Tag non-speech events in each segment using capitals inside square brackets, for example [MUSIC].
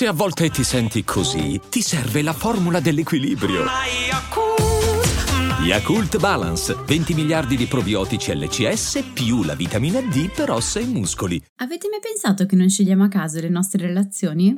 Se a volte ti senti così, ti serve la formula dell'equilibrio. Yakult Balance, 20 miliardi di probiotici LCS più la vitamina D per ossa e muscoli. Avete mai pensato che non scegliamo a caso le nostre relazioni?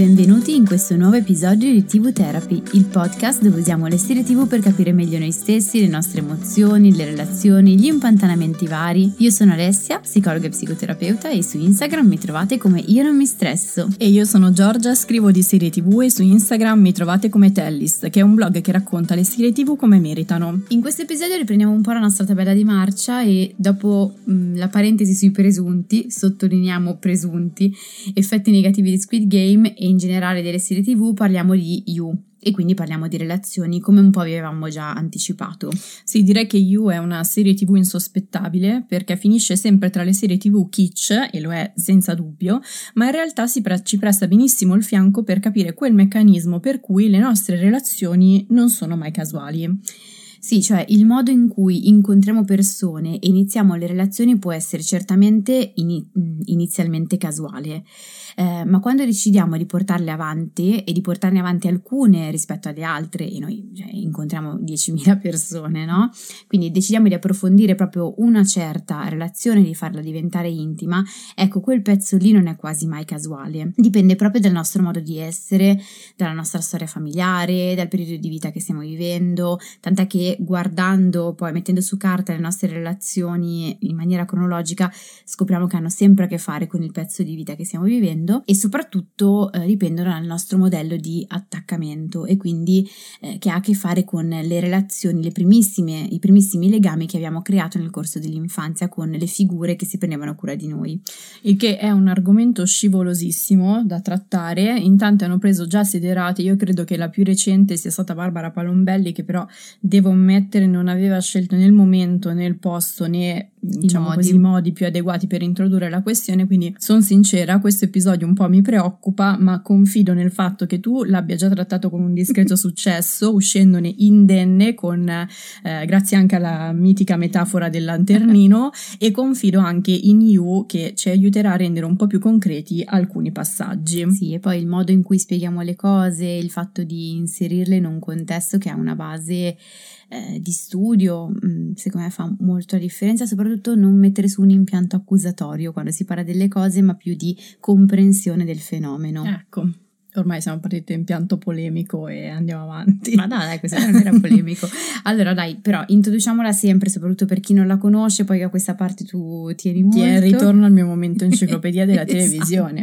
Benvenuti in questo nuovo episodio di TV Therapy, il podcast dove usiamo le serie TV per capire meglio noi stessi, le nostre emozioni, le relazioni, gli impantanamenti vari. Io sono Alessia, psicologa e psicoterapeuta e su Instagram mi trovate come Io non mi stresso. E io sono Giorgia, scrivo di serie TV e su Instagram mi trovate come Tellist, che è un blog che racconta le serie TV come meritano. In questo episodio riprendiamo un po' la nostra tabella di marcia e dopo mh, la parentesi sui presunti, sottolineiamo presunti, effetti negativi di Squid Game e in generale delle serie tv parliamo di You e quindi parliamo di relazioni come un po' avevamo già anticipato. Sì, direi che You è una serie tv insospettabile perché finisce sempre tra le serie tv kitsch, e lo è senza dubbio, ma in realtà pre- ci presta benissimo il fianco per capire quel meccanismo per cui le nostre relazioni non sono mai casuali. Sì, cioè il modo in cui incontriamo persone e iniziamo le relazioni può essere certamente in- inizialmente casuale, eh, ma quando decidiamo di portarle avanti e di portarne avanti alcune rispetto alle altre, e noi cioè, incontriamo 10.000 persone, no? Quindi decidiamo di approfondire proprio una certa relazione, di farla diventare intima, ecco, quel pezzo lì non è quasi mai casuale. Dipende proprio dal nostro modo di essere, dalla nostra storia familiare, dal periodo di vita che stiamo vivendo, tant'è che guardando, poi mettendo su carta le nostre relazioni in maniera cronologica, scopriamo che hanno sempre a che fare con il pezzo di vita che stiamo vivendo e soprattutto eh, dipendono dal nostro modello di attaccamento e quindi eh, che ha a che fare con le relazioni, le i primissimi legami che abbiamo creato nel corso dell'infanzia con le figure che si prendevano cura di noi. Il che è un argomento scivolosissimo da trattare, in tanti hanno preso già sederate, io credo che la più recente sia stata Barbara Palombelli che però devo ammettere non aveva scelto nel momento, nel posto né diciamo modi. così, modi più adeguati per introdurre la questione, quindi sono sincera, questo episodio un po' mi preoccupa, ma confido nel fatto che tu l'abbia già trattato con un discreto [LAUGHS] successo, uscendone indenne con, eh, grazie anche alla mitica metafora del lanternino e confido anche in You che ci aiuterà a rendere un po' più concreti alcuni passaggi. Sì, e poi il modo in cui spieghiamo le cose, il fatto di inserirle in un contesto che ha una base eh, di studio, mh, mm, secondo me fa molto la differenza, soprattutto non mettere su un impianto accusatorio quando si parla delle cose, ma più di comprensione del fenomeno. Ecco. Ormai siamo partiti in pianto polemico e andiamo avanti. Ma dai, dai questo non era polemico. [LAUGHS] Allora dai, però introduciamola sempre, soprattutto per chi non la conosce, poi a questa parte tu tieni molto. Tieni, ritorno al mio momento enciclopedia della [LAUGHS] esatto. televisione.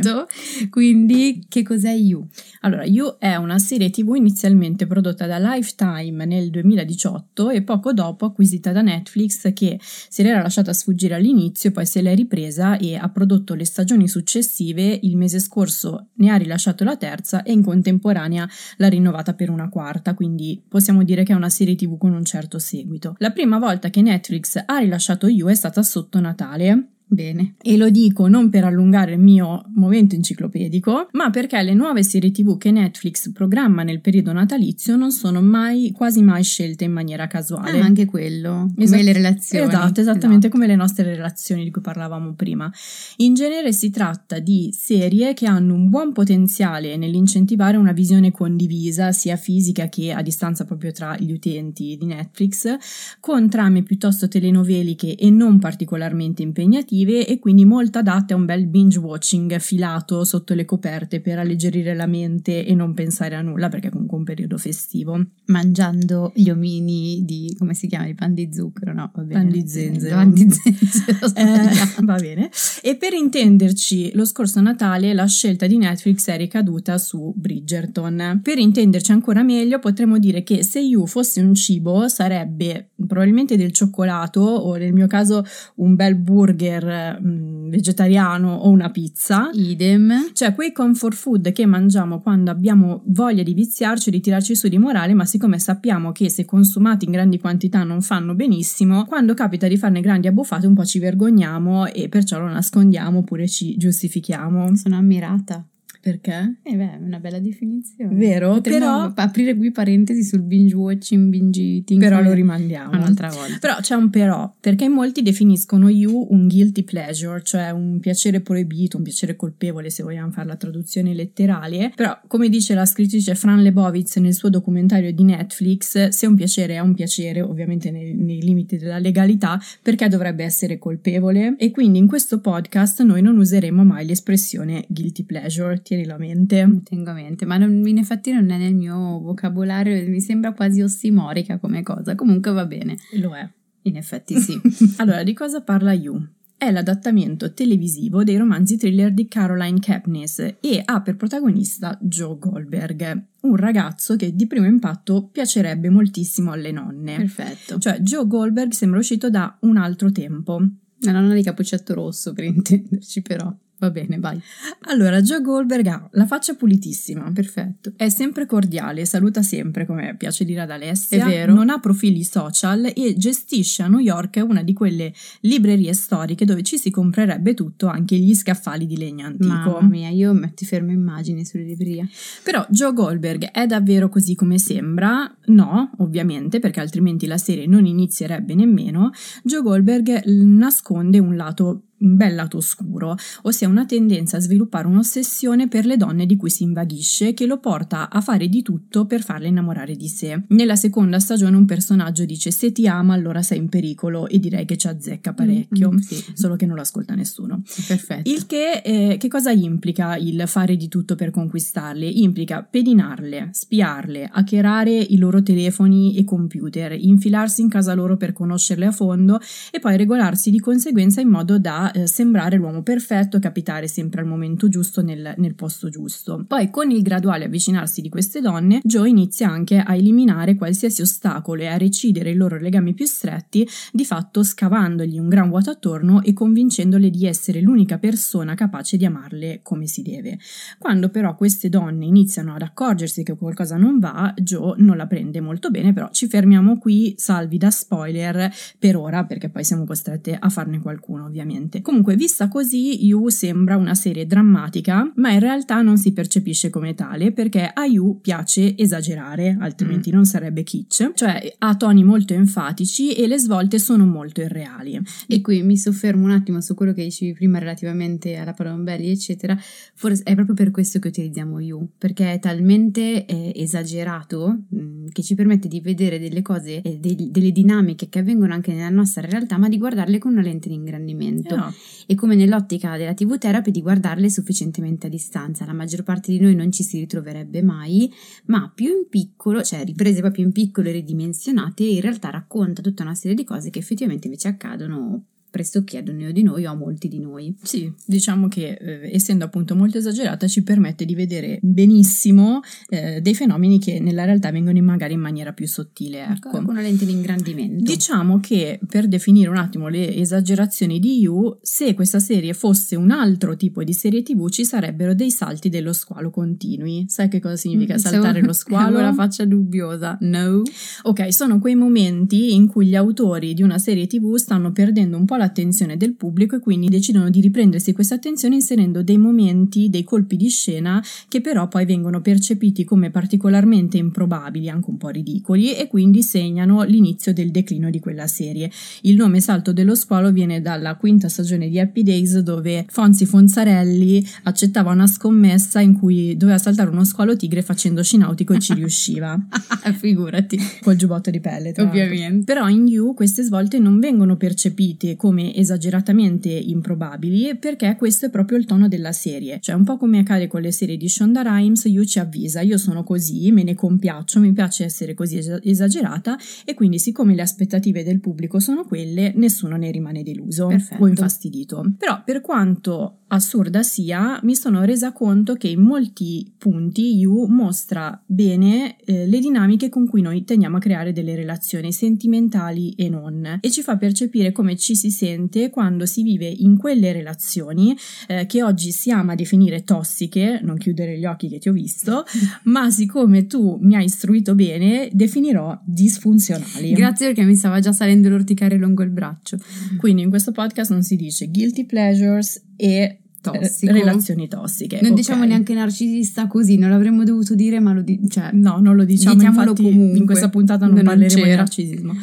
Quindi, che cos'è You? Allora, You è una serie tv inizialmente prodotta da Lifetime nel 2018 e poco dopo acquisita da Netflix che se l'era lasciata sfuggire all'inizio, poi se l'è ripresa e ha prodotto le stagioni successive. Il mese scorso ne ha rilasciato la terza terza e in contemporanea l'ha rinnovata per una quarta, quindi possiamo dire che è una serie tv con un certo seguito. La prima volta che Netflix ha rilasciato You è stata sotto Natale Bene. E lo dico non per allungare il mio momento enciclopedico, ma perché le nuove serie TV che Netflix programma nel periodo natalizio non sono mai, quasi mai scelte in maniera casuale. Ah, anche quello, come esatto, le relazioni. Esatto, esattamente esatto. come le nostre relazioni di cui parlavamo prima. In genere si tratta di serie che hanno un buon potenziale nell'incentivare una visione condivisa, sia fisica che a distanza proprio tra gli utenti di Netflix, con trame piuttosto telenoveliche e non particolarmente impegnative narrative e quindi molto adatte a un bel binge watching filato sotto le coperte per alleggerire la mente e non pensare a nulla perché è comunque un periodo festivo. Mangiando gli omini di, come si chiama, i pan di zucchero, no? Va bene. Pan di zenzero. Pan di zenzero. eh, va bene. E per intenderci, lo scorso Natale la scelta di Netflix è ricaduta su Bridgerton. Per intenderci ancora meglio potremmo dire che se You fosse un cibo sarebbe probabilmente del cioccolato o nel mio caso un bel burger mh, mm, vegetariano o una pizza. Idem. Cioè quei comfort food che mangiamo quando abbiamo voglia di viziarci o di tirarci su di morale, ma siccome sappiamo che se consumati in grandi quantità non fanno benissimo, quando capita di farne grandi abbuffate un po' ci vergogniamo e perciò lo nascondiamo oppure ci giustifichiamo. Sono ammirata Perché? Eh beh, è una bella definizione. Vero, Potremmo però- aprire qui parentesi sul binge watching, binge eating. Però lo rimandiamo. un'altra volta. Però c'è un però, perché molti definiscono You un guilty pleasure, cioè un piacere proibito, un piacere colpevole se vogliamo fare la traduzione letterale. Però, come dice la scrittrice Fran Lebowitz nel suo documentario di Netflix, se un piacere è un piacere, ovviamente nei, nei limiti della legalità, perché dovrebbe essere colpevole? E quindi in questo podcast noi non useremo mai l'espressione guilty pleasure, tienilo a mente. Tengo a mente, ma non- in effetti non è nel mio vocabolario, mi sembra quasi ossimorica come cosa. Comunque va bene. Lo è. In effetti sì. [LAUGHS] Allora, di cosa parla You? È l'adattamento televisivo dei romanzi thriller di Caroline Kepnes e ha per protagonista Joe Goldberg, un ragazzo che di primo impatto piacerebbe moltissimo alle nonne. Perfetto. Cioè, Joe Goldberg sembra uscito da un altro tempo. La nonna di Cappuccetto Rosso, per intenderci, però. Va bene, vai. Allora, Joe Goldberg ha la faccia pulitissima, Perfetto. È sempre cordiale, saluta sempre, come piace dire ad Alessia. È vero. Non ha profili social e gestisce a New York una di quelle librerie storiche dove ci si comprerebbe tutto, anche gli scaffali di legno antico. Mamma mia, io metti fermo immagini sulle librerie. Però Joe Goldberg è davvero così come sembra? No, ovviamente, perché altrimenti la serie non inizierebbe nemmeno. Joe Goldberg nasconde un lato un bel lato oscuro, ossia una tendenza a sviluppare un'ossessione per le donne di cui si invaghisce che lo porta a fare di tutto per farle innamorare di sé. Nella seconda stagione un personaggio dice se ti ama allora sei in pericolo e direi che ci azzecca parecchio, Mm, mm, sì. solo che non lo ascolta nessuno. Perfetto. Il che, eh, che cosa implica il fare di tutto per conquistarle? Implica pedinarle, spiarle, hackerare i loro telefoni e computer, infilarsi in casa loro per conoscerle a fondo e poi regolarsi di conseguenza in modo da eh, sembrare l'uomo perfetto, capitare sempre al momento giusto nel, nel posto giusto. Poi con il graduale avvicinarsi di queste donne, Joe inizia anche a eliminare qualsiasi ostacolo e a recidere i loro legami più stretti, di fatto scavandogli un gran vuoto attorno e convincendole di essere l'unica persona capace di amarle come si deve. Quando però queste donne iniziano ad accorgersi che qualcosa non va, Joe non la prende molto bene, però ci fermiamo qui, salvi da spoiler per ora, perché poi siamo costrette a farne qualcuno ovviamente. Comunque, vista così, You sembra una serie drammatica, ma in realtà non si percepisce come tale, perché a You piace esagerare, altrimenti non sarebbe kitsch, cioè ha toni molto enfatici e le svolte sono molto irreali. E qui mi soffermo un attimo su quello che dicevi prima relativamente alla Palombelli, eccetera. Forse è proprio per questo che utilizziamo You, perché è talmente eh, esagerato mh, che ci permette di vedere delle cose, eh, dei- delle dinamiche che avvengono anche nella nostra realtà, ma di guardarle con una lente di ingrandimento. No. E come nell'ottica della TV therapy di guardarle sufficientemente a distanza. La maggior parte di noi non ci si ritroverebbe mai, ma più in piccolo, cioè riprese proprio in piccolo e ridimensionate, in realtà racconta tutta una serie di cose che effettivamente invece accadono pressoché ad ognuno di noi o a molti di noi. Sì, diciamo che eh, essendo appunto molto esagerata ci permette di vedere benissimo eh, dei fenomeni che nella realtà vengono magari in maniera più sottile. Ecco. Con una lente di ingrandimento. Diciamo che per definire un attimo le esagerazioni di You, se questa serie fosse un altro tipo di serie TV ci sarebbero dei salti dello squalo continui. Sai che cosa significa Mm, saltare avevo- lo squalo? [LAUGHS] la faccia dubbiosa. No. Ok, sono quei momenti in cui gli autori di una serie TV stanno perdendo un po' l'attenzione del pubblico e quindi decidono di riprendersi questa attenzione inserendo dei momenti, dei colpi di scena che però poi vengono percepiti come particolarmente improbabili, anche un po' ridicoli e quindi segnano l'inizio del declino di quella serie. Il nome Salto dello Squalo viene dalla quinta stagione di Happy Days dove Fonzi Fonzarelli accettava una scommessa in cui doveva saltare uno squalo tigre facendo nautico e ci riusciva [LAUGHS] Figurati. col giubbotto di pelle. Ovviamente. Però in You queste svolte non vengono percepite come esageratamente improbabili perché questo è proprio il tono della serie. Cioè un po' come accade con le serie di Shonda Rhimes, You ci avvisa, io sono così, me ne compiaccio, mi piace essere così es- esagerata e quindi siccome le aspettative del pubblico sono quelle, nessuno ne rimane deluso Perfetto. o infastidito. Però per quanto assurda sia, mi sono resa conto che in molti punti You mostra bene eh, le dinamiche con cui noi tendiamo a creare delle relazioni sentimentali e non e ci fa percepire come ci si sente quando si vive in quelle relazioni eh, che oggi si ama definire tossiche, non chiudere gli occhi che ti ho visto, [LAUGHS] ma siccome tu mi hai istruito bene, definirò disfunzionali. Grazie perché mi stava già salendo l'orticaria lungo il braccio. Quindi in questo podcast non si dice guilty pleasures e tossico. relazioni tossiche. Non ok. diciamo neanche narcisista così, non l'avremmo dovuto dire, ma lo di- cioè, No, non lo diciamo, infatti comunque. in questa puntata non, Non parleremo di c'era. narcisismo.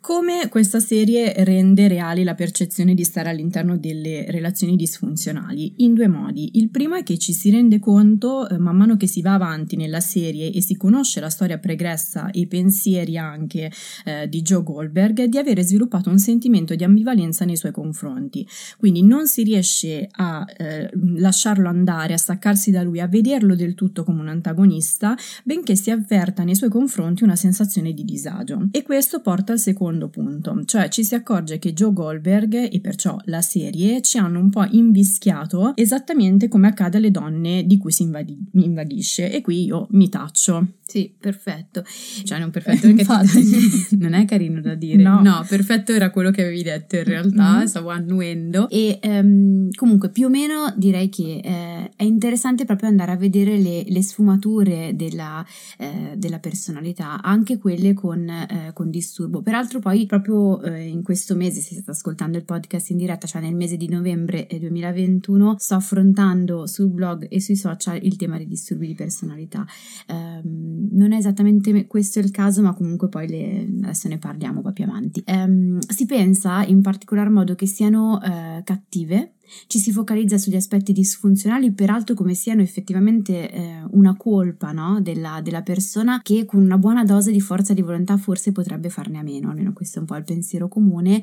Come questa serie rende reale la percezione di stare all'interno delle relazioni disfunzionali? In due modi. Il primo è che ci si rende conto, eh, man mano che si va avanti nella serie e si conosce la storia pregressa e i pensieri anche eh, di Joe Goldberg, di avere sviluppato un sentimento di ambivalenza nei suoi confronti. Quindi non si riesce a eh, lasciarlo andare, a staccarsi da lui, a vederlo del tutto come un antagonista, benché si avverta nei suoi confronti una sensazione di disagio. E questo porta al secondo punto, cioè ci si accorge che Joe Goldberg e perciò la serie ci hanno un po' invischiato esattamente come accade alle donne di cui si invadi- invaghisce e qui io mi taccio. Sì, perfetto. Cioè, non perfetto [LAUGHS] perché Infatti. [LAUGHS] non è carino da dire. No. perfetto era quello che avevi detto in realtà, Mhm. stavo annuendo. E ehm, comunque più o meno direi che eh, è interessante proprio andare a vedere le, le sfumature della, eh, della personalità, anche quelle con, eh, con disturbo. Peraltro poi proprio eh, in questo mese, se state ascoltando il podcast in diretta, cioè nel mese di novembre eh, 2021, sto affrontando sul blog e sui social il tema dei disturbi di personalità. Ehm, non è esattamente questo il caso, ma comunque poi le- adesso ne parliamo poi più avanti. Ehm, si pensa in particolar modo che siano eh, cattive. Ci si focalizza sugli aspetti disfunzionali, peraltro come siano effettivamente eh, una colpa no, della, della persona che con una buona dose di forza di volontà forse potrebbe farne a meno, almeno questo è un po' il pensiero comune,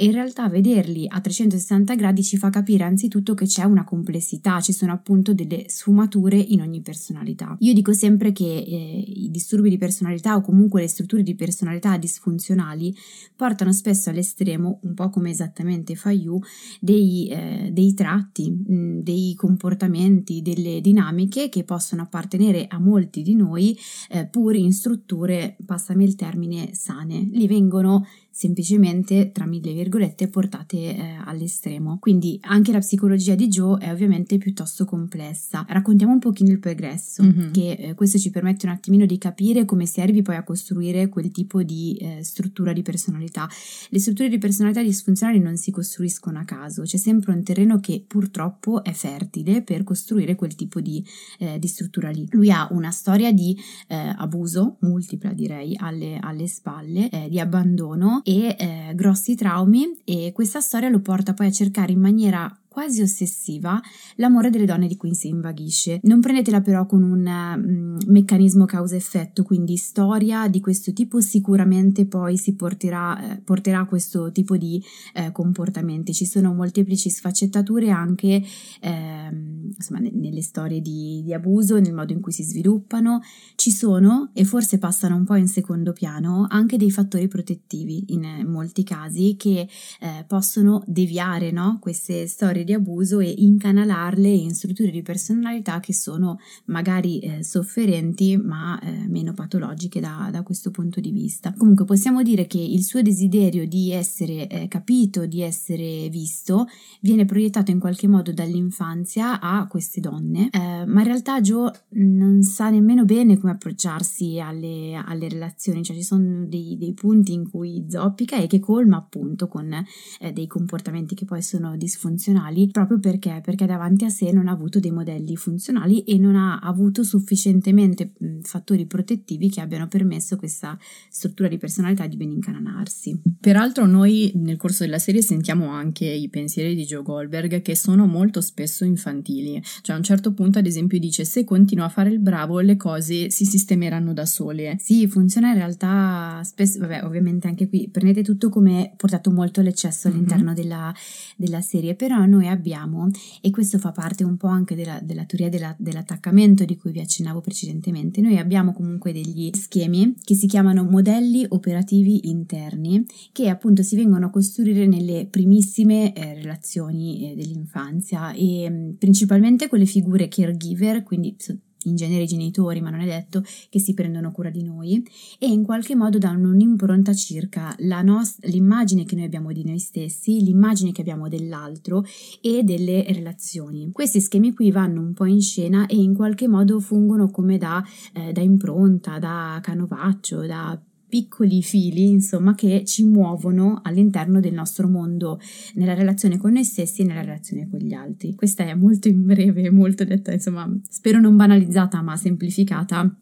e in realtà vederli a 360 gradi ci fa capire anzitutto che c'è una complessità, ci sono appunto delle sfumature in ogni personalità. Io dico sempre che eh, i disturbi di personalità o comunque le strutture di personalità disfunzionali portano spesso all'estremo, un po' come esattamente fa Yu, dei, eh, dei tratti, mh, dei comportamenti, delle dinamiche che possono appartenere a molti di noi eh, pur in strutture, passami il termine, sane. Li vengono semplicemente, tra mille virgolette, portate eh, all'estremo. Quindi anche la psicologia di Joe è ovviamente piuttosto complessa. Raccontiamo un pochino il progresso, Mhm. che eh, questo ci permette un attimino di capire come si arrivi poi a costruire quel tipo di eh, struttura di personalità. Le strutture di personalità disfunzionali non si costruiscono a caso, c'è sempre un terreno che purtroppo è fertile per costruire quel tipo di, eh, di struttura lì. Lui ha una storia di eh, abuso, multipla direi, alle, alle spalle, eh, di abbandono e eh, grossi traumi e questa storia lo porta poi a cercare in maniera quasi ossessiva l'amore delle donne di cui si invaghisce. Non prendetela però con un mm, meccanismo causa-effetto, quindi storia di questo tipo sicuramente poi si porterà, eh, porterà a questo tipo di eh, comportamenti. Ci sono molteplici sfaccettature anche ehm, insomma, ne- nelle storie di, di abuso, nel modo in cui si sviluppano. Ci sono, e forse passano un po' in secondo piano, anche dei fattori protettivi in molti casi che eh, possono deviare no? queste storie di abuso e incanalarle in strutture di personalità che sono magari eh, sofferenti ma eh, meno patologiche da, da questo punto di vista. Comunque possiamo dire che il suo desiderio di essere eh, capito, di essere visto, viene proiettato in qualche modo dall'infanzia a queste donne, eh, ma in realtà Joe non sa nemmeno bene come approcciarsi alle, alle relazioni, cioè ci sono dei, dei punti in cui zoppica e che colma appunto con eh, dei comportamenti che poi sono disfunzionali proprio perché, perché davanti a sé non ha avuto dei modelli funzionali e non ha avuto sufficientemente fattori protettivi che abbiano permesso questa struttura di personalità di ben incananarsi. Peraltro noi nel corso della serie sentiamo anche i pensieri di Joe Goldberg che sono molto spesso infantili, cioè a un certo punto ad esempio dice se continua a fare il bravo le cose si sistemeranno da sole. Sì, funziona in realtà spesso, vabbè, ovviamente anche qui prendete tutto come portato molto all'eccesso Mhm. all'interno della, della serie, però noi abbiamo, e questo fa parte un po' anche della, della teoria della- dell'attaccamento di cui vi accennavo precedentemente, noi abbiamo comunque degli schemi che si chiamano modelli operativi interni, che appunto si vengono a costruire nelle primissime eh, relazioni eh, dell'infanzia e principalmente quelle figure caregiver, quindi in genere i genitori, ma non è detto che si prendono cura di noi e in qualche modo danno un'impronta circa nos- l'immagine che noi abbiamo di noi stessi, l'immagine che abbiamo dell'altro e delle relazioni. Questi schemi qui vanno un po' in scena e in qualche modo fungono come da, eh, da impronta, da canovaccio, da piccoli fili, insomma, che ci muovono all'interno del nostro mondo, nella relazione con noi stessi e nella relazione con gli altri. Questa è molto in breve, molto detta, insomma, spero non banalizzata, ma semplificata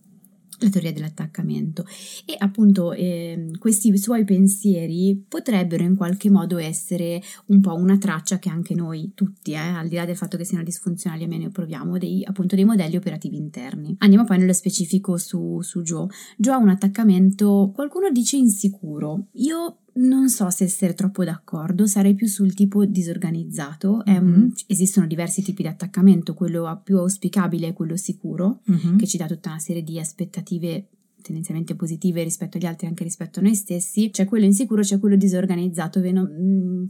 la teoria dell'attaccamento e appunto eh, questi suoi pensieri potrebbero in qualche modo essere un po' una traccia che anche noi tutti, eh, al di là del fatto che siano disfunzionali a meno proviamo, dei, appunto dei modelli operativi interni. Andiamo poi nello specifico su, su Joe. Joe ha un attaccamento, qualcuno dice insicuro, io non so se essere troppo d'accordo, sarei più sul tipo disorganizzato. Mm-hmm. esistono diversi tipi di attaccamento, quello più auspicabile è quello sicuro, mm-hmm. che ci dà tutta una serie di aspettative tendenzialmente positive rispetto agli altri, anche rispetto a noi stessi. C'è quello insicuro, c'è quello disorganizzato. Ve non, mm,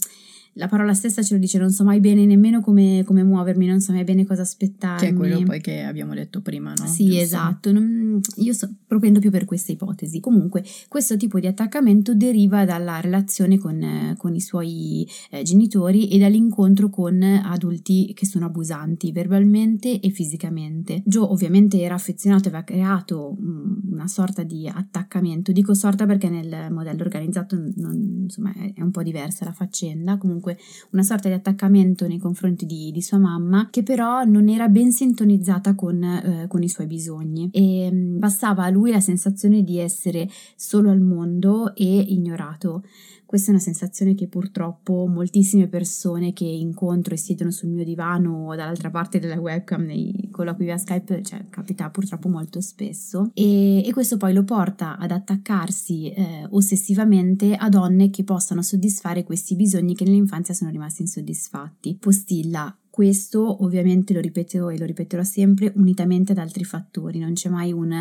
la parola stessa ce lo dice, non so mai bene nemmeno come, come, muovermi, non so mai bene cosa aspettarmi. Che è quello poi che abbiamo detto prima, no? Sì, Giusto? esatto, non, io so, propendo più per questa ipotesi. Comunque, questo tipo di attaccamento deriva dalla relazione con, con i suoi eh, genitori e dall'incontro con adulti che sono abusanti verbalmente e fisicamente. Joe ovviamente era affezionato e aveva creato mh, una sorta di attaccamento, dico sorta perché nel modello organizzato non, insomma, è un po' diversa la faccenda, comunque comunque una sorta di attaccamento nei confronti di, di sua mamma che però non era ben sintonizzata con, eh, con i suoi bisogni e mm, passava a lui la sensazione di essere solo al mondo e ignorato. Questa è una sensazione che purtroppo moltissime persone che incontro e siedono sul mio divano o dall'altra parte della webcam nei colloqui via Skype, cioè capita purtroppo molto spesso e, e questo poi lo porta ad attaccarsi eh, ossessivamente a donne che possano soddisfare questi bisogni che nell'infanzia sono rimasti insoddisfatti. Postilla questo ovviamente lo ripeto e lo ripeterò sempre unitamente ad altri fattori, non c'è mai un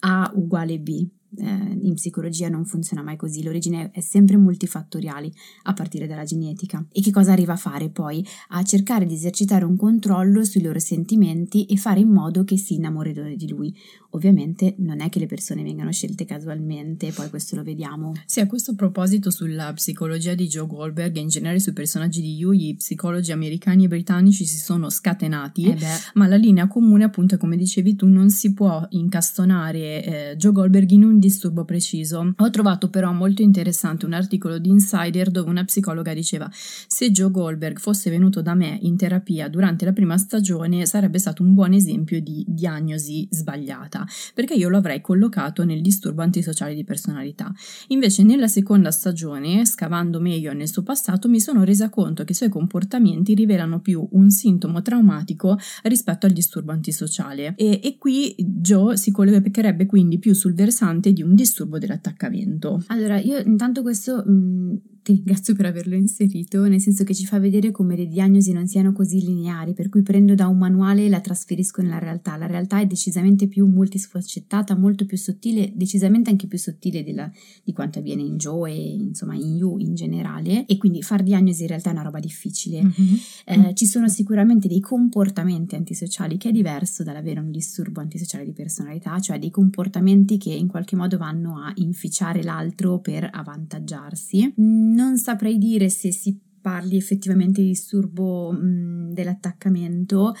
A uguale B, eh, in psicologia non funziona mai così, l'origine è sempre multifattoriale a partire dalla genetica. E che cosa arriva a fare poi? A cercare di esercitare un controllo sui loro sentimenti e fare in modo che si innamorino di lui. Ovviamente non è che le persone vengano scelte casualmente, poi questo lo vediamo. Sì, a questo proposito sulla psicologia di Joe Goldberg e in generale sui personaggi di Yu, gli psicologi americani e britannici si sono scatenati, eh ma la linea comune appunto come dicevi tu non si può incastonare eh, Joe Goldberg in un disturbo preciso. Ho trovato però molto interessante un articolo di Insider dove una psicologa diceva se Joe Goldberg fosse venuto da me in terapia durante la prima stagione sarebbe stato un buon esempio di diagnosi sbagliata, perché io lo avrei collocato nel disturbo antisociale di personalità. Invece nella seconda stagione, scavando meglio nel suo passato, mi sono resa conto che i suoi comportamenti rivelano più un sintomo traumatico rispetto al disturbo antisociale e, e qui Joe si collocherebbe quindi più sul versante di un disturbo dell'attaccamento. Allora, io intanto questo mh, ti ringrazio per averlo inserito, nel senso che ci fa vedere come le diagnosi non siano così lineari, per cui prendo da un manuale e la trasferisco nella realtà. La realtà è decisamente più multisfaccettata, molto più sottile, decisamente anche più sottile della, di quanto avviene in Joe e insomma in You in generale, e quindi far diagnosi in realtà è una roba difficile. Mm-hmm. Eh, ci sono sicuramente dei comportamenti antisociali che è diverso dall'avere un disturbo antisociale di personalità, cioè dei comportamenti che in qualche modo modo vanno a inficiare l'altro per avvantaggiarsi. Non saprei dire se si parli effettivamente di disturbo mh, dell'attaccamento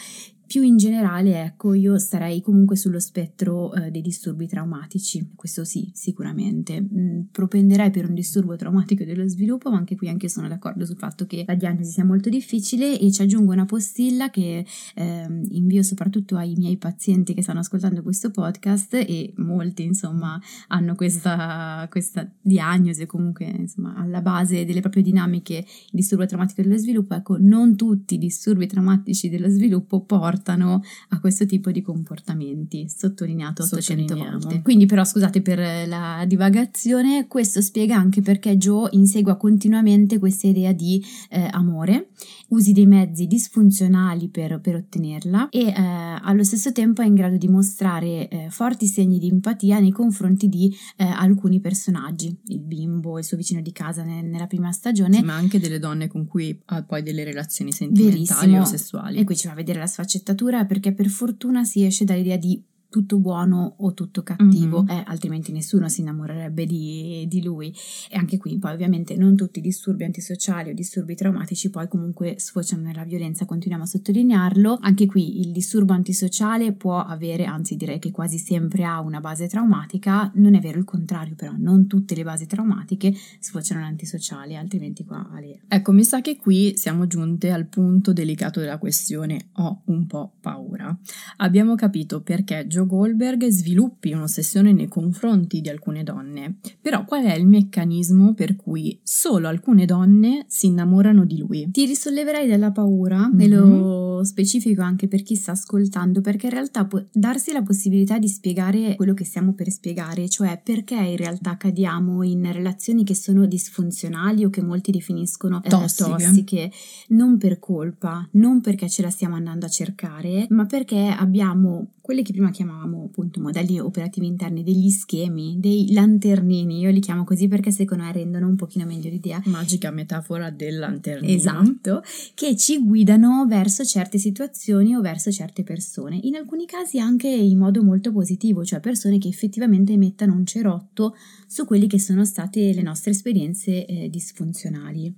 più in generale, ecco, io starei comunque sullo spettro eh, dei disturbi traumatici, questo sì, sicuramente. Mm, propenderei per un disturbo traumatico dello sviluppo, ma anche qui anche sono d'accordo sul fatto che la diagnosi sia molto difficile e ci aggiungo una postilla che eh, invio soprattutto ai miei pazienti che stanno ascoltando questo podcast e molti, insomma, hanno questa, questa diagnosi comunque, insomma, alla base delle proprie dinamiche disturbo traumatico dello sviluppo. Ecco, non tutti i disturbi traumatici dello sviluppo portano portano a questo tipo di comportamenti, sottolineato 800 volte. Quindi però scusate per la divagazione, questo spiega anche perché Joe insegua continuamente questa idea di eh, amore, usi dei mezzi disfunzionali per, per ottenerla e eh, allo stesso tempo è in grado di mostrare eh, forti segni di empatia nei confronti di eh, alcuni personaggi, il bimbo, il suo vicino di casa ne, nella prima stagione. Sì, ma anche delle donne con cui ha poi delle relazioni sentimentali Verissimo. o sessuali. E qui ci va a vedere la sfaccettatura sfaccettatura perché per fortuna si esce dall'idea di tutto buono o tutto cattivo, mm-hmm. eh, altrimenti nessuno si innamorerebbe di, di, lui. E anche qui poi ovviamente non tutti i disturbi antisociali o disturbi traumatici poi comunque sfociano nella violenza, continuiamo a sottolinearlo. Anche qui il disturbo antisociale può avere, anzi direi che quasi sempre ha una base traumatica, non è vero il contrario però, non tutte le basi traumatiche sfociano in antisociale, altrimenti qua Ale. Ecco, mi sa che qui siamo giunte al punto delicato della questione, ho un po' paura. Abbiamo capito perché Joe Goldberg sviluppi un'ossessione nei confronti di alcune donne. Però qual è il meccanismo per cui solo alcune donne si innamorano di lui? Ti risolleverai dalla paura mm-hmm. e lo mhm. specifico anche per chi sta ascoltando, perché in realtà può darsi la possibilità di spiegare quello che stiamo per spiegare, cioè perché in realtà cadiamo in relazioni che sono disfunzionali o che molti definiscono eh, tossiche. tossiche, non per colpa, non perché ce la stiamo andando a cercare, ma perché abbiamo quelli che prima chiamavamo appunto modelli operativi interni, degli schemi, dei lanternini, io li chiamo così perché secondo me rendono un pochino meglio l'idea. Magica metafora del lanternino. Esatto, che ci guidano verso certe situazioni o verso certe persone, in alcuni casi anche in modo molto positivo, cioè persone che effettivamente mettano un cerotto su quelle che sono state le nostre esperienze eh, disfunzionali.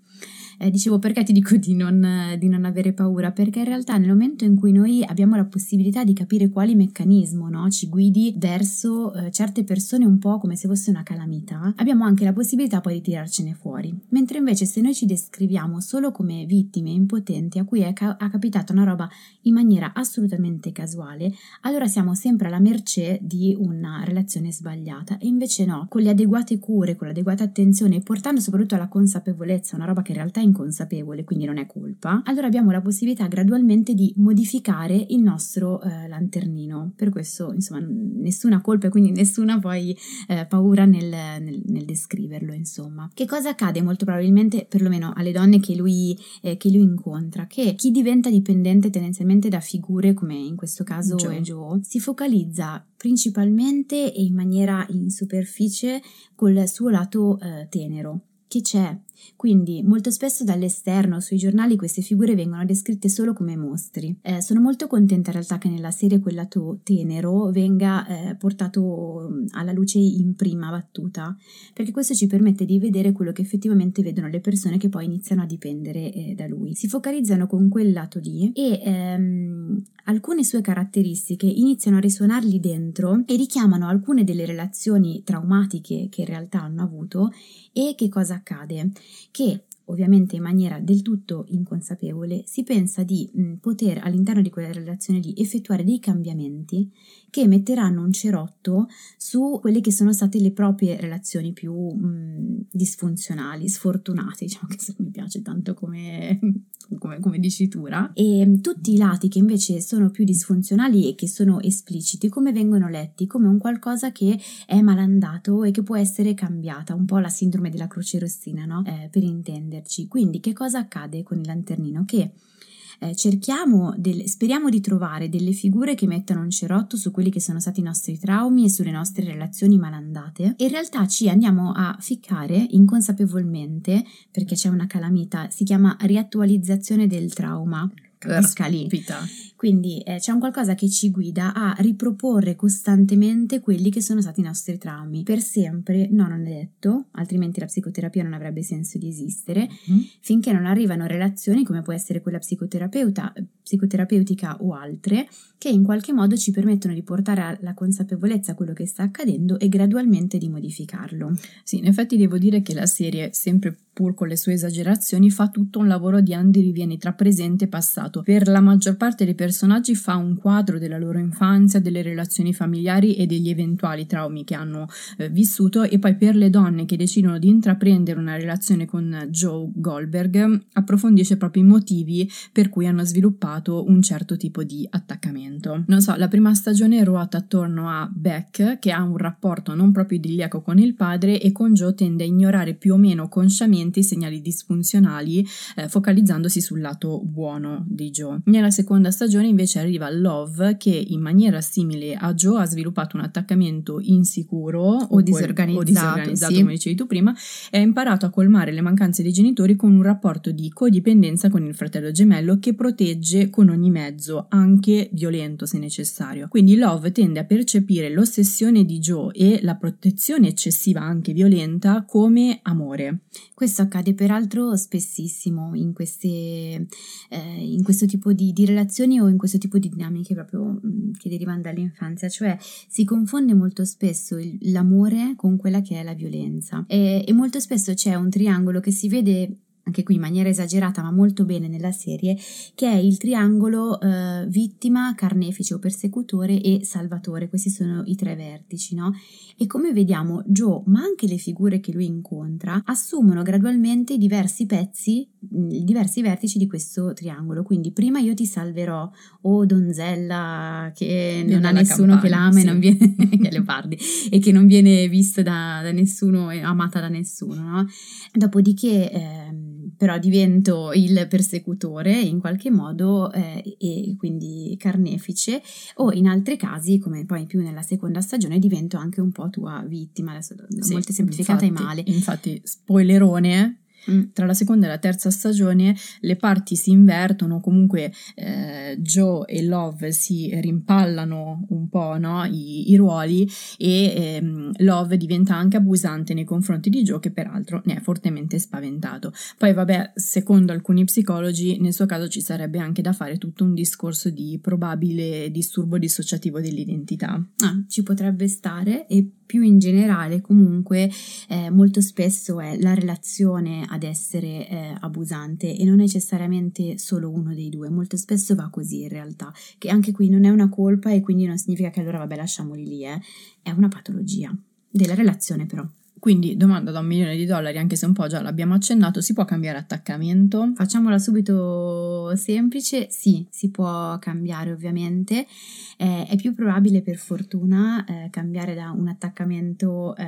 Eh, dicevo perché ti dico di non, di non, avere paura? Perché in realtà nel momento in cui noi abbiamo la possibilità di capire quali meccanismo no, ci guidi verso eh, certe persone un po' come se fosse una calamità, abbiamo anche la possibilità poi di tirarcene fuori. Mentre invece se noi ci descriviamo solo come vittime impotenti a cui è ca- ha capitato una roba in maniera assolutamente casuale, allora siamo sempre alla mercé di una relazione sbagliata. E invece no, con le adeguate cure, con l'adeguata attenzione, portando soprattutto alla consapevolezza, una roba che in realtà è inconsapevole, quindi non è colpa, allora abbiamo la possibilità gradualmente di modificare il nostro eh, lanternino. Per questo, insomma, nessuna colpa e quindi nessuna poi eh, paura nel, nel, nel, descriverlo, insomma. Che cosa accade molto probabilmente, perlomeno alle donne che lui, eh, che lui incontra? Che chi diventa dipendente tendenzialmente da figure, come in questo caso Joe, Joe si focalizza principalmente e in maniera in superficie col suo lato eh, tenero che c'è. Quindi molto spesso dall'esterno sui giornali queste figure vengono descritte solo come mostri. Eh, sono molto contenta in realtà che nella serie quel lato tenero venga eh, portato mm, alla luce in prima battuta, perché questo ci permette di vedere quello che effettivamente vedono le persone che poi iniziano a dipendere eh, da lui. Si focalizzano con quel lato lì e ehm, alcune sue caratteristiche iniziano a risuonargli dentro e richiamano alcune delle relazioni traumatiche che in realtà hanno avuto e che cosa accade? Che ovviamente in maniera del tutto inconsapevole, si pensa di mh, poter all'interno di quella relazione lì effettuare dei cambiamenti che metteranno un cerotto su quelle che sono state le proprie relazioni più mh, disfunzionali, sfortunate, diciamo che se mi piace tanto come, [LAUGHS] come, come dicitura, e tutti i lati che invece sono più disfunzionali e che sono espliciti, come vengono letti? Come un qualcosa che è malandato e che può essere cambiata, un po' la sindrome della croce rossina, no? Eh, per intenderci. Quindi che cosa accade con il lanternino? Che eh, cerchiamo, del, speriamo di trovare delle figure che mettano un cerotto su quelli che sono stati i nostri traumi e sulle nostre relazioni malandate e in realtà ci andiamo a ficcare inconsapevolmente, perché c'è una calamita, si chiama riattualizzazione del trauma Caspita. Quindi eh, c'è un qualcosa che ci guida a riproporre costantemente quelli che sono stati i nostri traumi. Per sempre, no, non è detto, altrimenti la psicoterapia non avrebbe senso di esistere, mm. finché non arrivano relazioni come può essere quella psicoterapeuta, psicoterapeutica o altre, che in qualche modo ci permettono di portare alla consapevolezza quello che sta accadendo e gradualmente di modificarlo. Sì, in effetti devo dire che la serie, sempre pur con le sue esagerazioni, fa tutto un lavoro di andirivieni tra presente e passato. Per la maggior parte dei personaggi fa un quadro della loro infanzia, delle relazioni familiari e degli eventuali traumi che hanno eh, vissuto e poi per le donne che decidono di intraprendere una relazione con Joe Goldberg approfondisce proprio i motivi per cui hanno sviluppato un certo tipo di attaccamento. Non so, la prima stagione ruota attorno a Beck che ha un rapporto non proprio idilliaco con il padre e con Joe tende a ignorare più o meno consciamente i segnali disfunzionali, eh, focalizzandosi sul lato buono di Joe. Nella seconda stagione invece arriva Love che in maniera simile a Joe ha sviluppato un attaccamento insicuro o, disorganizzato, o disorganizzato sì. come dicevi tu prima, e ha imparato a colmare le mancanze dei genitori con un rapporto di codipendenza con il fratello gemello che protegge con ogni mezzo, anche violento se necessario. Quindi Love tende a percepire l'ossessione di Joe e la protezione eccessiva anche violenta come amore. Questo accade peraltro spessissimo in, queste, eh, in questo tipo di, di, relazioni o in questo tipo di dinamiche proprio mm, che derivano dall'infanzia, cioè si confonde molto spesso il, l'amore con quella che è la violenza. E, e molto spesso c'è un triangolo che si vede anche qui in maniera esagerata ma molto bene nella serie, che è il triangolo eh, vittima, carnefice o persecutore e salvatore. Questi sono i tre vertici, no? E come vediamo, Joe, ma anche le figure che lui incontra, assumono gradualmente diversi pezzi, diversi vertici di questo triangolo. Quindi prima io ti salverò, o oh, donzella che non ha nessuno campagna, che l'ama sì. e non viene, [LAUGHS] [LAUGHS] leopardi, e che non viene vista da, da nessuno e amata da nessuno, no? Dopodiché... Eh, però divento il persecutore in qualche modo eh, e quindi carnefice. O in altri casi come poi più nella seconda stagione divento anche un po' tua vittima. Adesso sì, molto semplificata infatti, e male. infatti spoilerone Mm. Tra la seconda e la terza stagione le parti si invertono, comunque eh, Joe e Love si rimpallano un po' no? I, i, ruoli e ehm, Love diventa anche abusante nei confronti di Joe che peraltro ne è fortemente spaventato. Poi vabbè, secondo alcuni psicologi nel suo caso ci sarebbe anche da fare tutto un discorso di probabile disturbo dissociativo dell'identità. Ah, ci potrebbe stare e più in generale comunque eh, molto spesso è la relazione ad essere eh, abusante e non necessariamente solo uno dei due, molto spesso va così in realtà, che anche qui non è una colpa e quindi non significa che allora vabbè lasciamoli lì, eh. è una patologia della relazione però. Quindi, domanda da un milione di dollari, anche se un po' già l'abbiamo accennato, si può cambiare attaccamento? Facciamola subito semplice, sì, si può cambiare ovviamente. Eh, è più probabile per fortuna eh, cambiare da un attaccamento eh,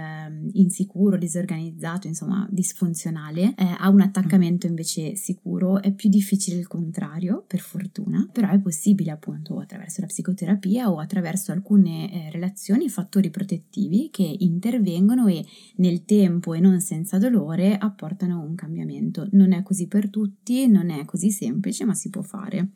insicuro, disorganizzato, insomma disfunzionale, eh, a un attaccamento invece sicuro. È più difficile il contrario, per fortuna, però è possibile appunto attraverso la psicoterapia o attraverso alcune eh, relazioni, fattori protettivi che intervengono e nel tempo e non senza dolore apportano un cambiamento. Non è così per tutti, non è così semplice, ma si può fare.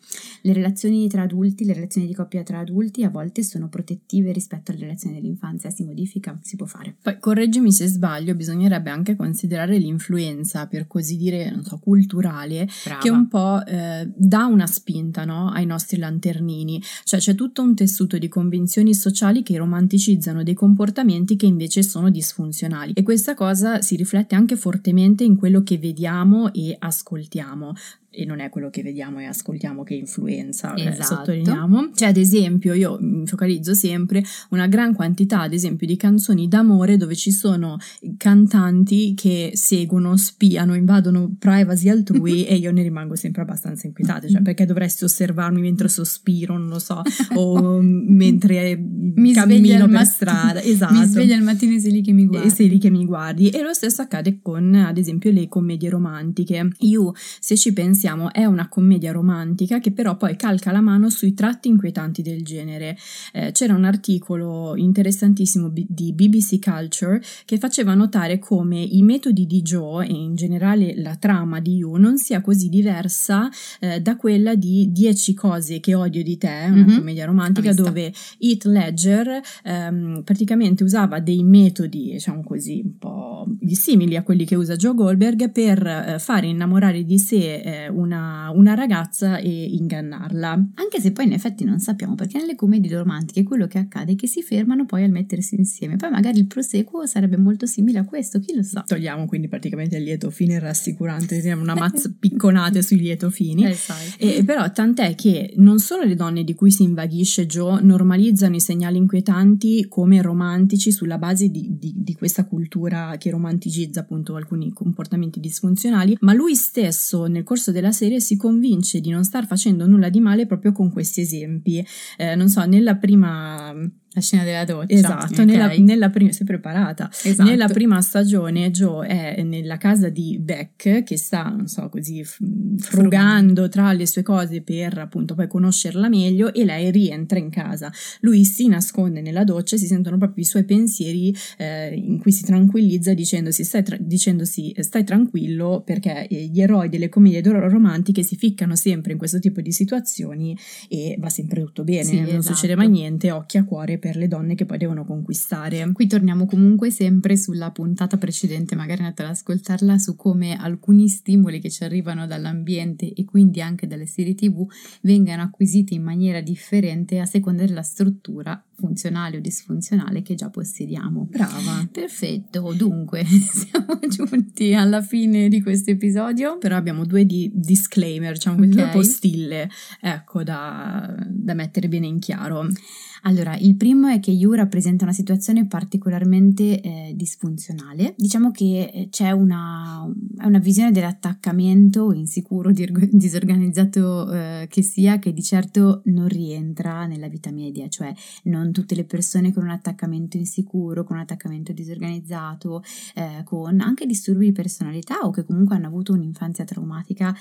Le relazioni tra adulti, le relazioni di coppia tra adulti a volte sono protettive rispetto alle relazioni dell'infanzia, si modifica, si può fare. Poi correggimi se sbaglio, bisognerebbe anche considerare l'influenza, per così dire, non so, culturale, Brava. che un po' eh, dà una spinta no, ai nostri lanternini, cioè c'è tutto un tessuto di convinzioni sociali che romanticizzano dei comportamenti che invece sono disfunzionali e questa cosa si riflette anche fortemente in quello che vediamo e ascoltiamo e non è quello che vediamo e ascoltiamo che influenza, eh, esatto. eh, sottolineiamo. Cioè, ad esempio, io mi focalizzo sempre una gran quantità, ad esempio, di canzoni d'amore dove ci sono cantanti che seguono, spiano, invadono privacy altrui [LAUGHS] e io ne rimango sempre abbastanza inquietata, cioè perché dovresti osservarmi mentre sospiro, non lo so, o [LAUGHS] mentre mi cammino per matt- strada, esatto. Mi sveglio al mattino e sei lì che mi guardi. E sei lì che mi guardi. E lo stesso accade con, ad esempio, le commedie romantiche. Io, se ci pensi pensiamo è una commedia romantica che però poi calca la mano sui tratti inquietanti del genere. Eh, c'era un articolo interessantissimo b- di BBC Culture che faceva notare come i metodi di Joe e in generale la trama di You non sia così diversa eh, da quella di Dieci cose che odio di te, una mm-hmm. commedia romantica dove Heath Ledger ehm, praticamente usava dei metodi, diciamo così, un po' simili a quelli che usa Joe Goldberg per eh, fare innamorare di sé eh, una, una, ragazza e ingannarla. Anche se poi in effetti non sappiamo, perché nelle commedie romantiche quello che accade è che si fermano poi al mettersi insieme. Poi magari il proseguo sarebbe molto simile a questo, chi lo sa. Togliamo quindi praticamente il lieto fine rassicurante, una [LAUGHS] mazza picconate sui lieto fini. Eh, e, però tant'è che non solo le donne di cui si invaghisce Joe normalizzano i segnali inquietanti come romantici sulla base di, di, di questa cultura che romanticizza appunto alcuni comportamenti disfunzionali, ma lui stesso nel corso della serie si convince di non star facendo nulla di male proprio con questi esempi. Eh, non so, nella prima La scena della doccia. Esatto, okay. nella, nella prima, sei preparata. Esatto. Nella prima stagione Joe è nella casa di Beck che sta, non so, così frugando tra le sue cose per appunto poi conoscerla meglio e lei rientra in casa. Lui si nasconde nella doccia e si sentono proprio i suoi pensieri eh, in cui si tranquillizza dicendosi stai, tra- dicendosi stai tranquillo perché eh, gli eroi delle commedie romantiche si ficcano sempre in questo tipo di situazioni e va sempre tutto bene, sì, non esatto. succede mai niente, occhi a cuore per le donne che poi devono conquistare. Qui torniamo comunque sempre sulla puntata precedente, magari andate ad ascoltarla, su come alcuni stimoli che ci arrivano dall'ambiente e quindi anche dalle serie tv vengano acquisiti in maniera differente a seconda della struttura funzionale o disfunzionale che già possediamo. Brava. Perfetto, dunque [LAUGHS] siamo giunti alla fine di questo episodio. Però abbiamo due di disclaimer, diciamo okay. due postille, ecco, da, da mettere bene in chiaro. Allora, il primo è che Yu rappresenta una situazione particolarmente eh, disfunzionale. Diciamo che eh, c'è una, una visione dell'attaccamento insicuro, [LAUGHS] disorganizzato eh, che sia, che di certo non rientra nella vita media, cioè non tutte le persone con un attaccamento insicuro, con un attaccamento disorganizzato, eh, con anche disturbi di personalità o che comunque hanno avuto un'infanzia traumatica,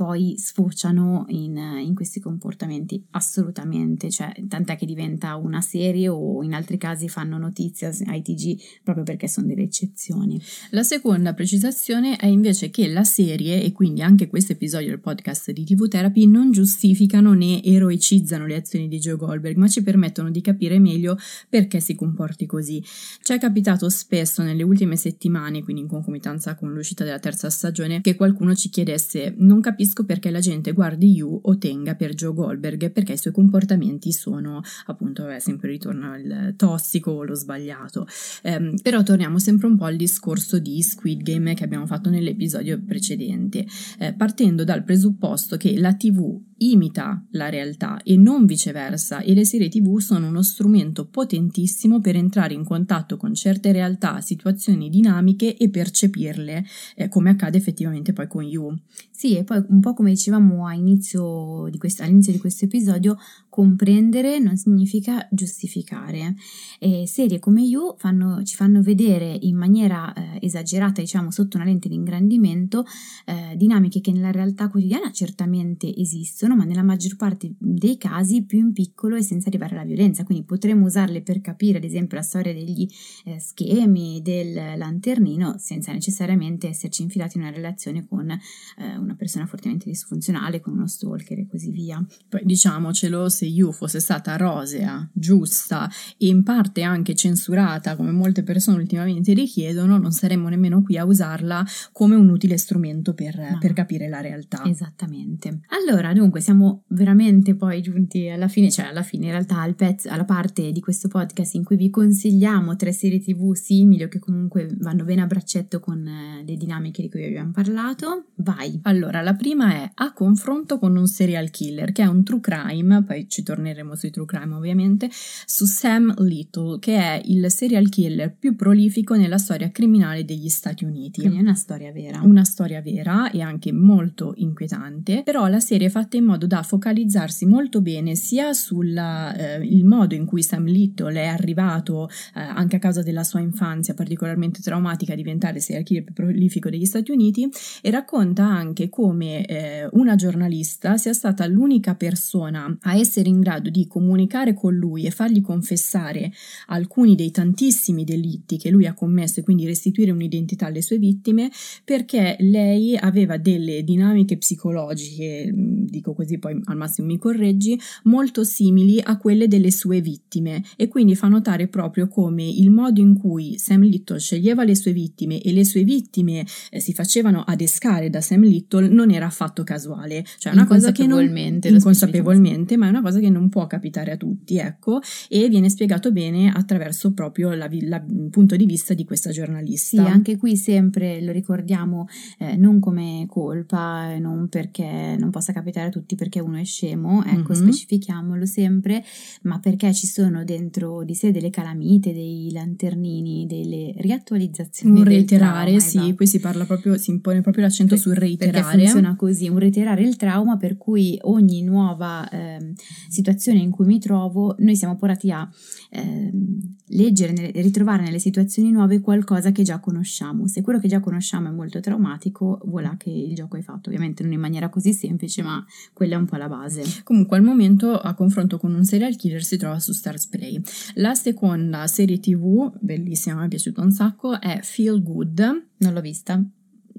poi sfociano in, in questi comportamenti. Assolutamente, cioè tant'è che diventa una serie o in altri casi fanno notizia ai TG proprio perché sono delle eccezioni. La seconda precisazione è invece che la serie e quindi anche questo episodio del podcast di TV Therapy non giustificano né eroicizzano le azioni di Joe Goldberg, ma ci permettono di capire meglio perché si comporti così. Ci è capitato spesso nelle ultime settimane, quindi in concomitanza con l'uscita della terza stagione, che qualcuno ci chiedesse non capisco perché la gente guardi You o tenga per Joe Goldberg perché i suoi comportamenti sono appunto è sempre ritorna il tossico o lo sbagliato. Um, però torniamo sempre un po' al discorso di Squid Game che abbiamo fatto nell'episodio precedente, eh, partendo dal presupposto che la TV imita la realtà e non viceversa e le serie tv sono uno strumento potentissimo per entrare in contatto con certe realtà, situazioni dinamiche e percepirle eh, come accade effettivamente poi con You. Sì, e poi po' come dicevamo all'inizio di, questo, all'inizio di questo episodio, comprendere non significa giustificare. E serie come You fanno, ci fanno vedere in maniera eh, esagerata, diciamo sotto una lente di ingrandimento, eh, dinamiche che nella realtà quotidiana certamente esistono esistono, ma nella maggior parte dei casi più in piccolo e senza arrivare alla violenza. Quindi potremmo usarle per capire, ad esempio, la storia degli eh, schemi del lanternino senza necessariamente esserci infilati in una relazione con eh, una persona fortemente disfunzionale, con uno stalker e così via. Poi diciamocelo, se Yu fosse stata rosea, giusta e in parte anche censurata, come molte persone ultimamente richiedono, non saremmo nemmeno qui a usarla come un utile strumento per, no. per capire la realtà. Esattamente. Allora, dunque, siamo veramente poi giunti alla fine, cioè alla fine in realtà al pezzo, alla parte di questo podcast in cui vi consigliamo tre serie tv simili o che comunque vanno bene a braccetto con eh, le dinamiche di cui abbiamo parlato. Vai! Allora, la prima è A confronto con un serial killer, che è un true crime, poi ci torneremo sui true crime ovviamente, su Sam Little, che è il serial killer più prolifico nella storia criminale degli Stati Uniti. Quindi è una storia vera. Una storia vera e anche molto inquietante, però la serie è fatta in modo da focalizzarsi molto bene sia sul eh, modo in cui Sam Little è arrivato eh, anche a causa della sua infanzia particolarmente traumatica a diventare il serial killer più prolifico degli Stati Uniti e racconta anche come eh, una giornalista sia stata l'unica persona a essere in grado di comunicare con lui e fargli confessare alcuni dei tantissimi delitti che lui ha commesso e quindi restituire un'identità alle sue vittime perché lei aveva delle dinamiche psicologiche, dico così poi al massimo mi correggi, molto simili a quelle delle sue vittime. E quindi fa notare proprio come il modo in cui Sam Little sceglieva le sue vittime e le sue vittime eh, si facevano adescare da Sam Little non era affatto casuale, cioè una cosa che non inconsapevolmente, ma è una cosa che non può capitare a tutti, ecco, e viene spiegato bene attraverso proprio il punto di vista di questa giornalista. Sì, anche qui sempre lo ricordiamo eh, non come colpa, non perché non possa capitare a tutti perché uno è scemo, ecco, mm-hmm. specifichiamolo sempre, ma perché ci sono dentro di sé delle calamite, dei lanternini, delle riattualizzazioni. Un reiterare, sì, esatto. qui si parla proprio, si impone proprio l'accento per, sul reiterare. Perché funziona così, un reiterare il trauma per cui ogni nuova eh, situazione in cui mi trovo, noi siamo portati a eh, leggere ritrovare nelle situazioni nuove qualcosa che già conosciamo. Se quello che già conosciamo è molto traumatico, voilà che il gioco è fatto, ovviamente non in maniera così semplice, ma quella è un po' la base. Comunque al momento a confronto con un serial killer si trova su Stars Play. La seconda serie tv, bellissima, mi è piaciuta un sacco, è Feel Good. Non l'ho vista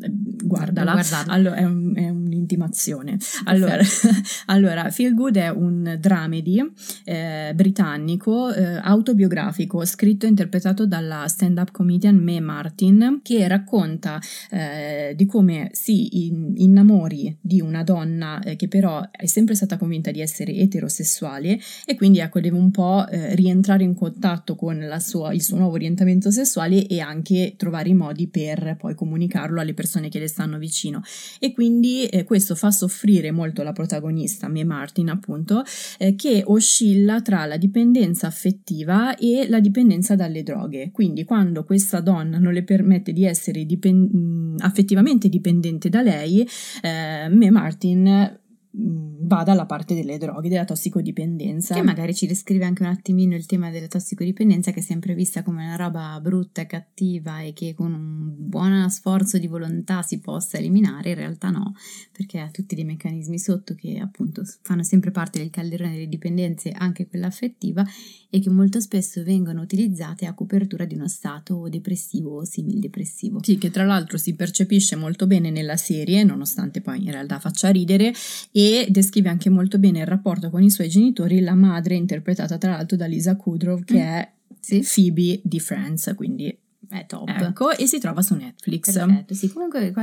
guardala, allora, è, un, è, un'intimazione. Allora, [LAUGHS] allora, Feel Good è un dramedy eh, britannico eh, autobiografico scritto e interpretato dalla stand-up comedian Mae Martin che racconta eh, di come si in, innamori di una donna eh, che però è sempre stata convinta di essere eterosessuale e quindi ecco deve un po' eh, rientrare in contatto con sua, il suo nuovo orientamento sessuale e anche trovare i modi per poi comunicarlo alle persone persone che le stanno vicino e quindi eh, questo fa soffrire molto la protagonista, Mae Martin appunto, eh, che oscilla tra la dipendenza affettiva e la dipendenza dalle droghe. Quindi quando questa donna non le permette di essere dipen- affettivamente dipendente da lei, eh, Mae Martin Mm, va dalla parte delle droghe, della tossicodipendenza. Che magari ci descrive anche un attimino il tema della tossicodipendenza che è sempre vista come una roba brutta cattiva e che con un buon sforzo di volontà si possa eliminare, in realtà no, perché ha tutti dei meccanismi sotto che appunto fanno sempre parte del calderone delle dipendenze, anche quella affettiva, e che molto spesso vengono utilizzate a copertura di uno stato depressivo o simil-depressivo. Sì, che tra l'altro si percepisce molto bene nella serie, nonostante poi in realtà faccia ridere, e descrive anche molto bene il rapporto con i suoi genitori, la madre interpretata tra l'altro da Lisa Kudrow, che mm. è sì. Phoebe di Friends, quindi è top. Ecco, e si trova su Netflix. Perfetto, sì, comunque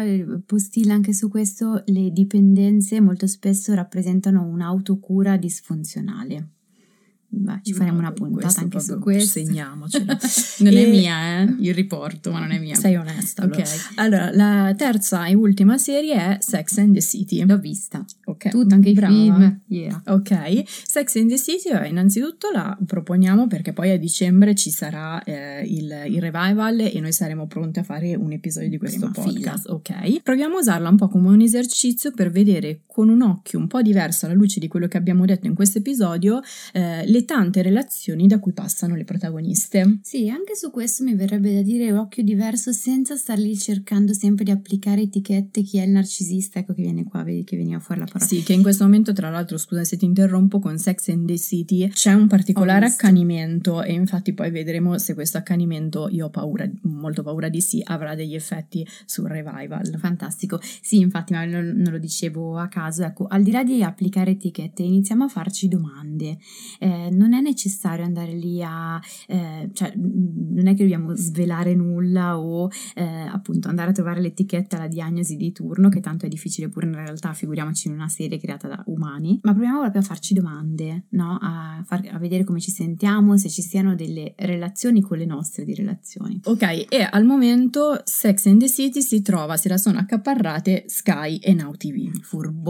postilla anche su questo, le dipendenze molto spesso rappresentano un'autocura disfunzionale. Beh, ci faremo una puntata anche su questo. Segniamocelo. [LAUGHS] non e... è mia, eh? Il riporto, ma non è mia. Sei onesta. Allora. allora, la terza e ultima serie è Sex and the City. L'ho vista. Ok. Tutto, anche Brava. i film. Yeah. Ok. Sex and the City, innanzitutto la proponiamo perché poi a dicembre ci sarà eh, il, il, revival e noi saremo pronti a fare un episodio di questo Prima podcast. Fila. Ok. Proviamo a usarla un po' come un esercizio per vedere con un occhio un po' diverso alla luce di quello che abbiamo detto in questo episodio eh, le tante relazioni da cui passano le protagoniste. Sì, anche su questo mi verrebbe da dire occhio diverso senza star lì cercando sempre di applicare etichette chi è il narcisista, ecco che viene qua, vedi che veniva fuori la parola. Sì, che in questo momento tra l'altro, scusa se ti interrompo, con Sex and the City c'è un particolare accanimento e infatti poi vedremo se questo accanimento, io ho paura, molto paura di sì, avrà degli effetti sul revival. Fantastico. Sì, infatti, ma non, lo dicevo a caso, ecco, al di là di applicare etichette, iniziamo a farci domande. Eh, non è necessario andare lì a, eh, cioè non è che dobbiamo svelare nulla o eh, appunto andare a trovare l'etichetta, la diagnosi di turno, che tanto è difficile pure in realtà, figuriamoci in una serie creata da umani, ma proviamo proprio a farci domande, no? a, far, a vedere come ci sentiamo, se ci siano delle relazioni con le nostre di relazioni. Ok, e al momento Sex and the City si trova, se la sono accaparrate Sky e Now TV.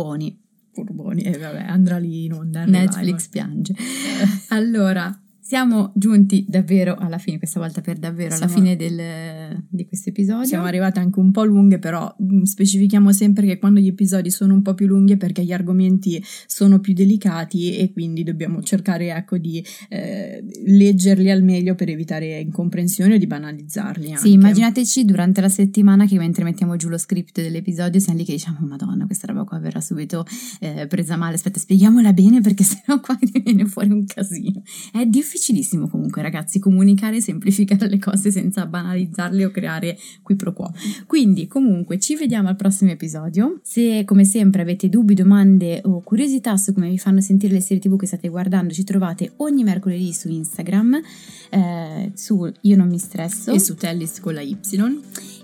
Furboni. Furboni, e eh, vabbè, andrà lì in onda. Netflix piange. allora, siamo giunti davvero alla fine, questa volta per davvero Siamo... alla fine del, di questo episodio. Siamo arrivate anche un po' lunghe, però mm, specifichiamo sempre che quando gli episodi sono un po' più lunghi è perché gli argomenti sono più delicati e quindi dobbiamo cercare ecco, di eh, leggerli al meglio per evitare incomprensioni o di banalizzarli. Anche. Sì, immaginateci durante la settimana che mentre mettiamo giù lo script dell'episodio siamo lì che diciamo Madonna, questa roba qua verrà subito eh, presa male, aspetta spieghiamola bene perché [LAUGHS] sennò qua viene fuori un casino. È difficile difficilissimo comunque ragazzi comunicare e semplificare le cose senza banalizzarle o creare qui pro quo. Quindi comunque ci vediamo al prossimo episodio. Se come sempre avete dubbi, domande o curiosità su come vi fanno sentire le serie tv che state guardando ci trovate ogni mercoledì su Instagram eh, su Io non mi stresso e su Tellis con la Y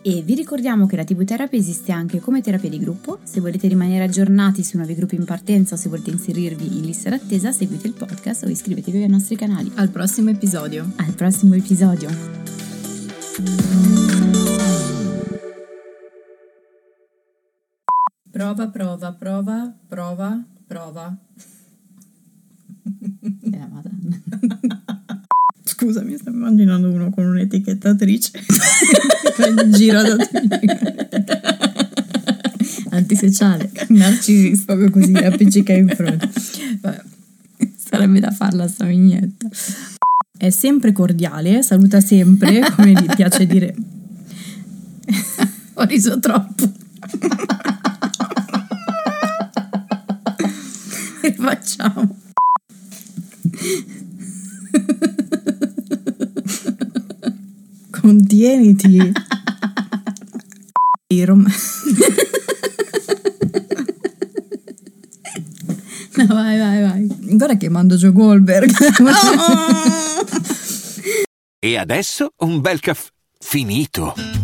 e vi ricordiamo che la TV Therapy esiste anche come terapia di gruppo. Se volete rimanere aggiornati su nuovi gruppi in partenza o se volete inserirvi in lista d'attesa, seguite il podcast o iscrivetevi ai nostri canali. Al prossimo episodio. Al prossimo episodio. Prova, prova, prova, prova, prova. [LAUGHS] È la madonna. [LAUGHS] Scusa, mi sto immaginando uno con un'etichettatrice che [LAUGHS] fa il giro da. Antisociale, narcisista, proprio così, appiccica in fronte. Vabbè, sarebbe da farla sta vignetta. È sempre cordiale, saluta sempre, come gli piace dire. Ho riso troppo. [LAUGHS] Rifacciamo. Contieniti. Rom- no, vai, vai, vai. Guarda che mando Joe Goldberg. [LAUGHS] [LAUGHS] E adesso un bel caffè finito.